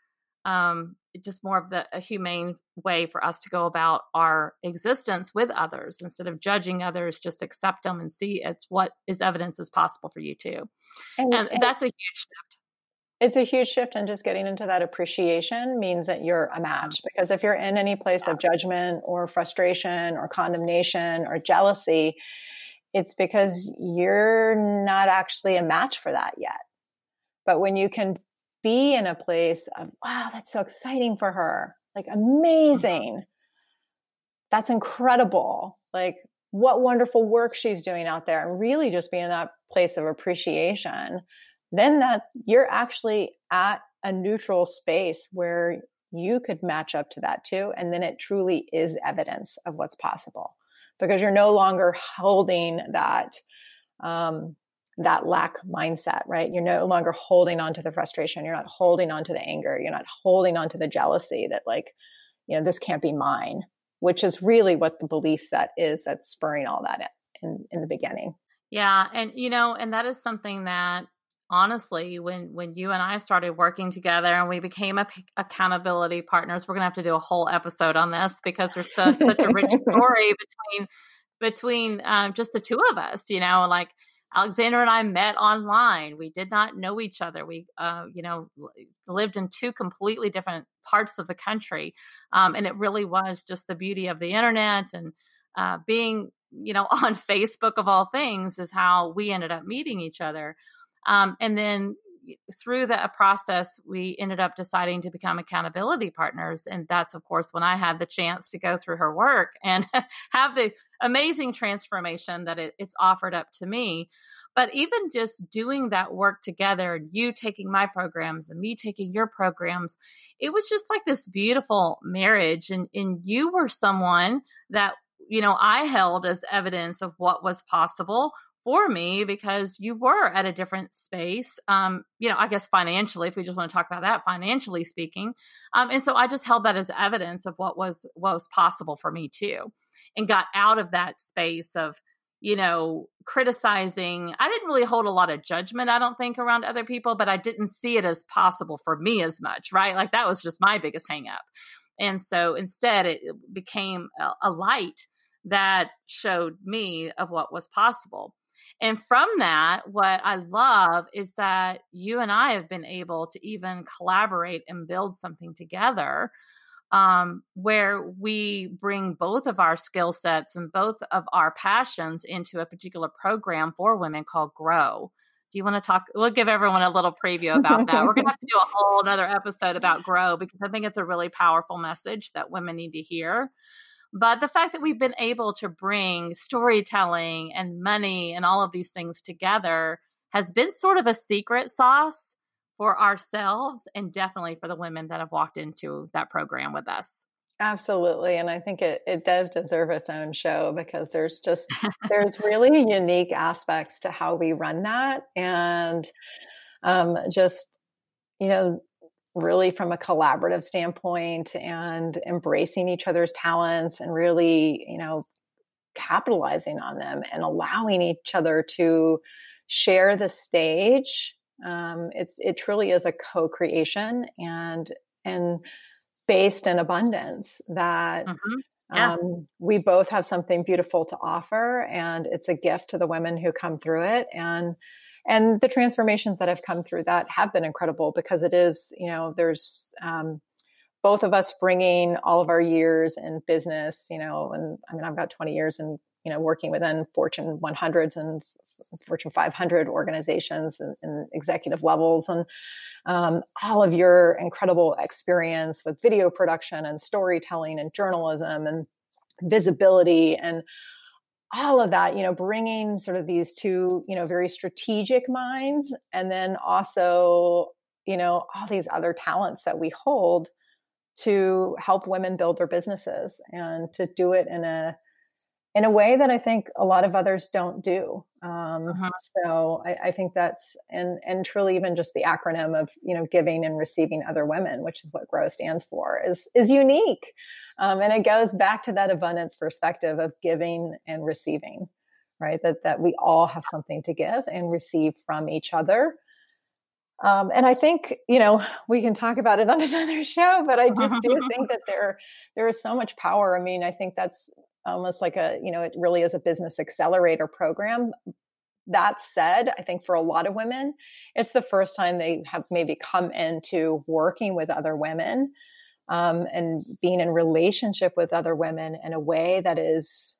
um, just more of the a humane way for us to go about our existence with others instead of judging others just accept them and see it's what is evidence is possible for you too. And, and, and that's a huge shift. It's a huge shift and just getting into that appreciation means that you're a match because if you're in any place of judgment or frustration or condemnation or jealousy it's because you're not actually a match for that yet. But when you can be in a place of, wow, that's so exciting for her. like amazing. That's incredible. Like what wonderful work she's doing out there and really just be in that place of appreciation. Then that you're actually at a neutral space where you could match up to that too and then it truly is evidence of what's possible because you're no longer holding that um, that lack mindset right you're no longer holding on to the frustration you're not holding on to the anger you're not holding on to the jealousy that like you know this can't be mine which is really what the belief set is that's spurring all that in, in the beginning. Yeah. And, you know, and that is something that honestly, when, when you and I started working together and we became a, accountability partners, we're going to have to do a whole episode on this because there's such, such a rich <laughs> story between, between um, just the two of us, you know, like Alexandra and I met online. We did not know each other. We, uh, you know, lived in two completely different parts of the country, um, and it really was just the beauty of the internet and uh, being, you know, <laughs> on Facebook of all things is how we ended up meeting each other. Um, and then through that process, we ended up deciding to become accountability partners. And that's, of course, when I had the chance to go through her work and <laughs> have the amazing transformation that it, it's offered up to me. But even just doing that work together, you taking my programs and me taking your programs, it was just like this beautiful marriage. And, and you were someone that, you know, I held as evidence of what was possible for me because you were at a different space um you know i guess financially if we just want to talk about that financially speaking um and so i just held that as evidence of what was what was possible for me too and got out of that space of you know criticizing. I didn't really hold a lot of judgment i don't think around other people but i didn't see it as possible for me as much right? Like that was just my biggest hang up and so instead it became a, a light that showed me of what was possible and from that, what I love is that you and I have been able to even collaborate and build something together um, where we bring both of our skill sets and both of our passions into a particular program for women called Grow. Do you want to talk? We'll give everyone a little preview about that. We're going to have to do a whole another episode about Grow because I think it's a really powerful message that women need to hear. But the fact that we've been able to bring storytelling and money and all of these things together has been sort of a secret sauce for ourselves and definitely for the women that have walked into that program with us. Absolutely. And I think it, it does deserve its own show because there's just, <laughs> there's really unique aspects to how we run that. And um, just, you know, really from a collaborative standpoint and embracing each other's talents and really, you know, capitalizing on them and allowing each other to share the stage. Um, it's it truly is a co-creation and and based in abundance that mm-hmm. yeah. um, we both have something beautiful to offer and it's a gift to the women who come through it and and the transformations that have come through that have been incredible because it is you know there's um, both of us bringing all of our years in business you know and i mean i've got 20 years in you know working within fortune 100s and fortune 500 organizations and, and executive levels and um, all of your incredible experience with video production and storytelling and journalism and visibility and all of that, you know, bringing sort of these two, you know, very strategic minds and then also, you know, all these other talents that we hold to help women build their businesses and to do it in a in a way that I think a lot of others don't do. Um, uh-huh. So I, I, think that's and and truly even just the acronym of you know giving and receiving other women, which is what GROW stands for, is is unique. Um, and it goes back to that abundance perspective of giving and receiving, right? That that we all have something to give and receive from each other. Um, and I think you know we can talk about it on <laughs> another show, but I just do <laughs> think that there there is so much power. I mean, I think that's almost like a you know it really is a business accelerator program. That said, I think for a lot of women, it's the first time they have maybe come into working with other women um, and being in relationship with other women in a way that is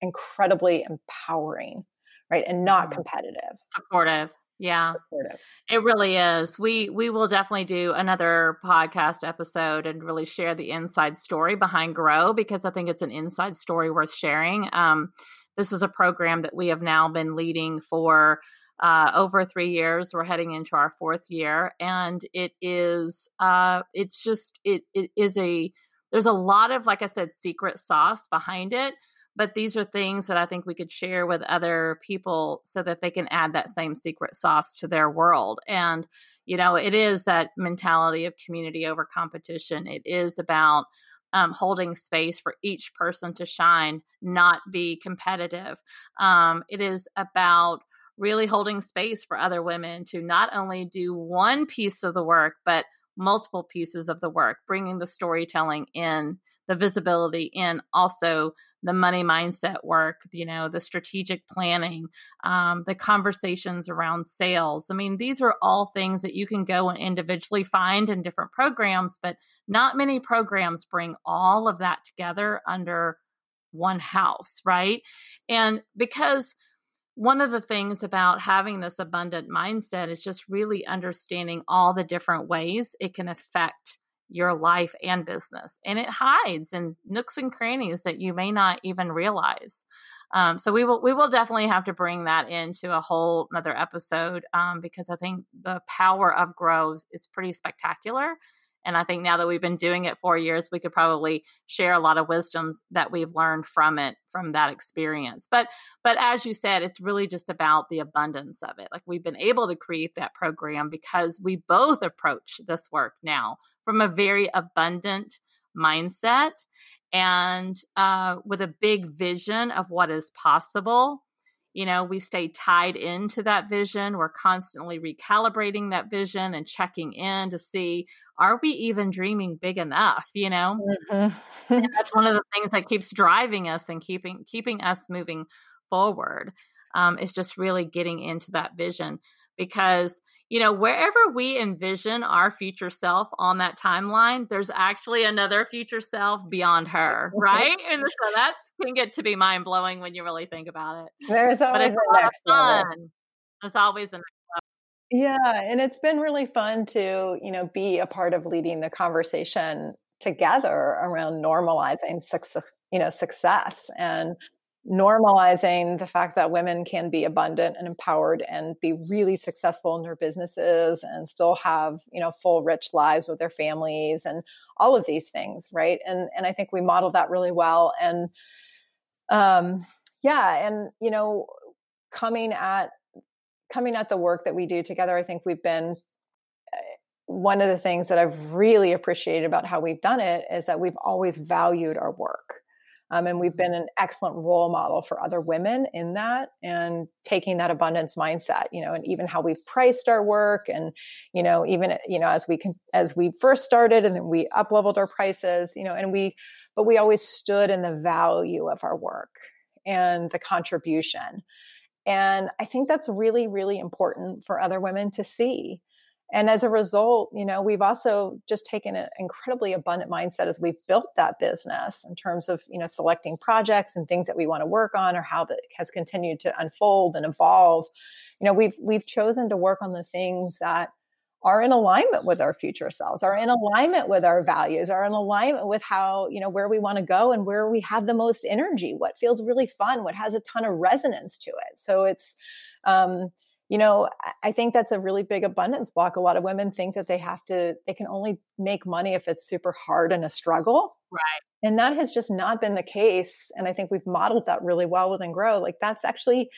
incredibly empowering, right? And not mm-hmm. competitive. Supportive. yeah supportive. it really is we we will definitely do another podcast episode and really share the inside story behind grow because i think it's an inside story worth sharing um, this is a program that we have now been leading for uh, over three years we're heading into our fourth year and it is uh, it's just it, it is a there's a lot of like i said secret sauce behind it but these are things that I think we could share with other people so that they can add that same secret sauce to their world. And, you know, it is that mentality of community over competition. It is about um, holding space for each person to shine, not be competitive. Um, it is about really holding space for other women to not only do one piece of the work, but multiple pieces of the work, bringing the storytelling in the visibility in also the money mindset work, you know, the strategic planning, um, the conversations around sales. I mean, these are all things that you can go and individually find in different programs, but not many programs bring all of that together under one house, right? And because one of the things about having this abundant mindset is just really understanding all the different ways it can affect your life and business. And it hides in nooks and crannies that you may not even realize. Um, so we will we will definitely have to bring that into a whole another episode um, because I think the power of Grow's is pretty spectacular. And I think now that we've been doing it four years, we could probably share a lot of wisdoms that we've learned from it, from that experience. But but as you said, it's really just about the abundance of it. Like we've been able to create that program because we both approach this work now from a very abundant mindset and uh, with a big vision of what is possible you know we stay tied into that vision. We're constantly recalibrating that vision and checking in to see are we even dreaming big enough you know? Mm-hmm. that's one of the things that keeps driving us and keeping keeping us moving forward um, is just really getting into that vision because you know wherever we envision our future self on that timeline there's actually another future self beyond her right? <laughs> And so that's can get to be mind-blowing when you really think about it. There's always but it's a lot of fun level. there's always a yeah and it's been really fun to you know be a part of leading the conversation together around normalizing success you know success and normalizing the fact that women can be abundant and empowered and be really successful in their businesses and still have you know full rich lives with their families and all of these things right? And and i think we modeled that really well. And um yeah and you know coming at coming at the work that we do together i think we've been eh, one of the things that i've really appreciated about how we've done it is that we've always valued our work um, and we've been an excellent role model for other women in that and taking that abundance mindset, you know, and even how we've priced our work and, you know, even, you know, as we can, as we first started and then we up leveled our prices, you know, and we, but we always stood in the value of our work and the contribution. And I think that's really, really important for other women to see and as a result you know we've also just taken an incredibly abundant mindset as we've built that business in terms of you know selecting projects and things that we want to work on or how that has continued to unfold and evolve. You know we've we've chosen to work on the things that are in alignment with our future selves are in alignment with our values are in alignment with how you know where we want to go and where we have the most energy what feels really fun what has a ton of resonance to it. So it's um you know, I think that's a really big abundance block. A lot of women think that they have to, they can only make money if it's super hard and a struggle. Right. And that has just not been the case. And I think we've modeled that really well within Grow. Like that's actually,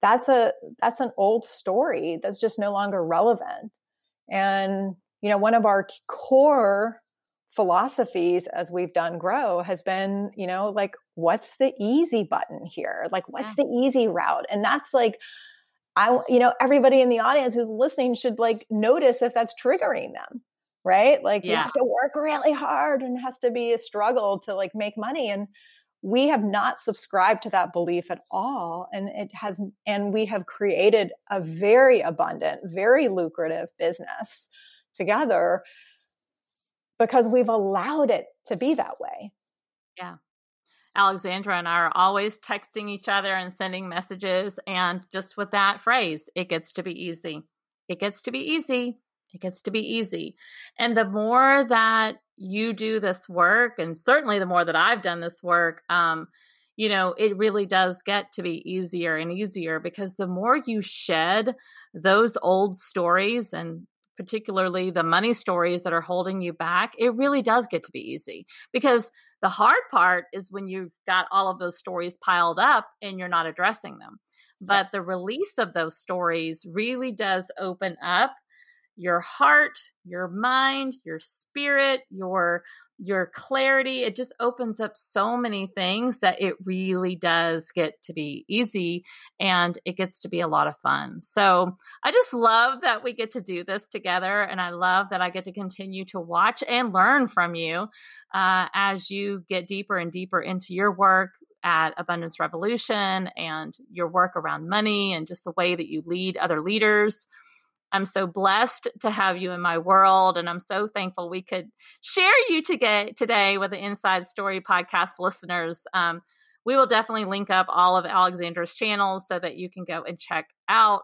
that's a, that's an old story that's just no longer relevant. And, you know, one of our core philosophies as we've done grow has been you know like what's the easy button here like what's yeah. the easy route and that's like I, you know, everybody in the audience who's listening should like notice if that's triggering them, right? Like yeah. you have to work really hard and it has to be a struggle to like make money. And we have not subscribed to that belief at all. And it has, and we have created a very abundant, very lucrative business together because we've allowed it to be that way. Yeah. Alexandra and I are always texting each other and sending messages. And just with that phrase, it gets to be easy. It gets to be easy. It gets to be easy. And the more that you do this work, and certainly the more that I've done this work, um, you know, it really does get to be easier and easier because the more you shed those old stories and particularly the money stories that are holding you back, it really does get to be easy. Because the hard part is when you've got all of those stories piled up and you're not addressing them. But the release of those stories really does open up your heart, your mind, your spirit, your your clarity it just opens up so many things that it really does get to be easy and it gets to be a lot of fun. So i just love that we get to do this together and i love that i get to continue to watch and learn from you uh, as you get deeper and deeper into your work at abundance revolution and your work around money and just the way that you lead other leaders I'm so blessed to have you in my world, and I'm so thankful we could share you today, today with the Inside Story podcast listeners. Um, we will definitely link up all of Alexandra's channels so that you can go and check out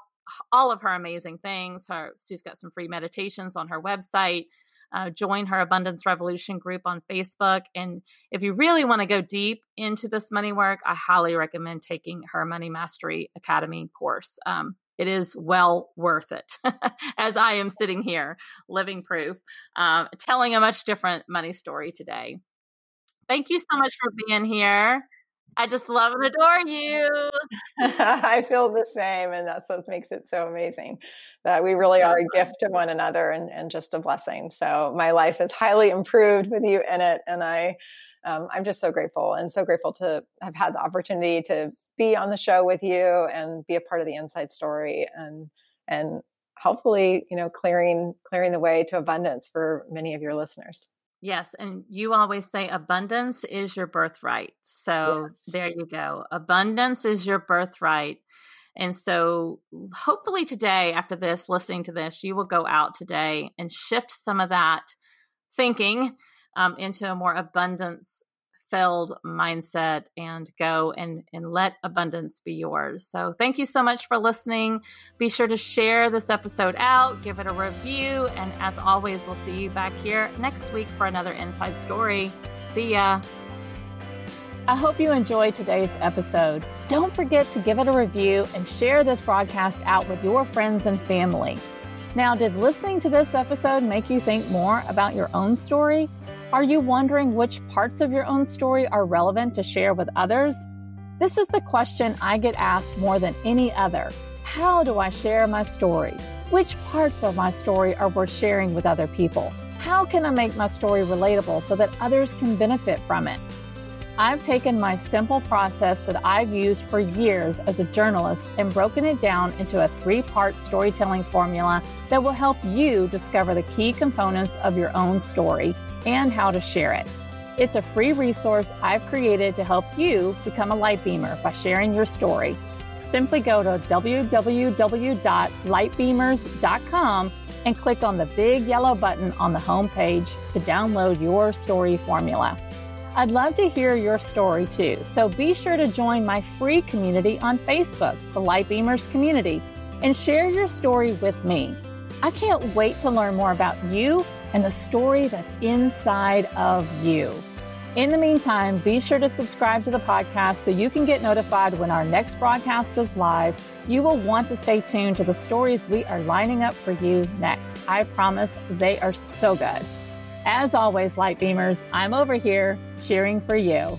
all of her amazing things. Her, she's got some free meditations on her website. Uh, join her Abundance Revolution group on Facebook. And if you really want to go deep into this money work, I highly recommend taking her Money Mastery Academy course. Um, it is well worth it <laughs> as I am sitting here, living proof, um, telling a much different money story today. Thank you so much for being here. I just love and adore you. <laughs> I feel the same, and that's what makes it so amazing that we really are a gift to one another and, and just a blessing. So, my life is highly improved with you in it, and I um, I'm just so grateful and so grateful to have had the opportunity to be on the show with you and be a part of the inside story and and hopefully you know clearing clearing the way to abundance for many of your listeners. Yes and you always say abundance is your birthright. So yes. there you go. Abundance is your birthright. And so hopefully today after this listening to this you will go out today and shift some of that thinking um, into a more abundance mindset and go and, and let abundance be yours. So, thank you so much for listening. Be sure to share this episode out, give it a review, and as always, we'll see you back here next week for another inside story. See ya. I hope you enjoyed today's episode. Don't forget to give it a review and share this broadcast out with your friends and family. Now, did listening to this episode make you think more about your own story? Are you wondering which parts of your own story are relevant to share with others? This is the question I get asked more than any other. How do I share my story? Which parts of my story are worth sharing with other people? How can I make my story relatable so that others can benefit from it? I've taken my simple process that I've used for years as a journalist and broken it down into a three part storytelling formula that will help you discover the key components of your own story and how to share it. It's a free resource I've created to help you become a light beamer by sharing your story. Simply go to www.lightbeamers.com and click on the big yellow button on the home page to download your story formula. I'd love to hear your story too, so be sure to join my free community on Facebook, the Lightbeamers Community, and share your story with me. I can't wait to learn more about you and the story that's inside of you. In the meantime, be sure to subscribe to the podcast so you can get notified when our next broadcast is live. You will want to stay tuned to the stories we are lining up for you next. I promise they are so good. As always, Lightbeamers, I'm over here cheering for you.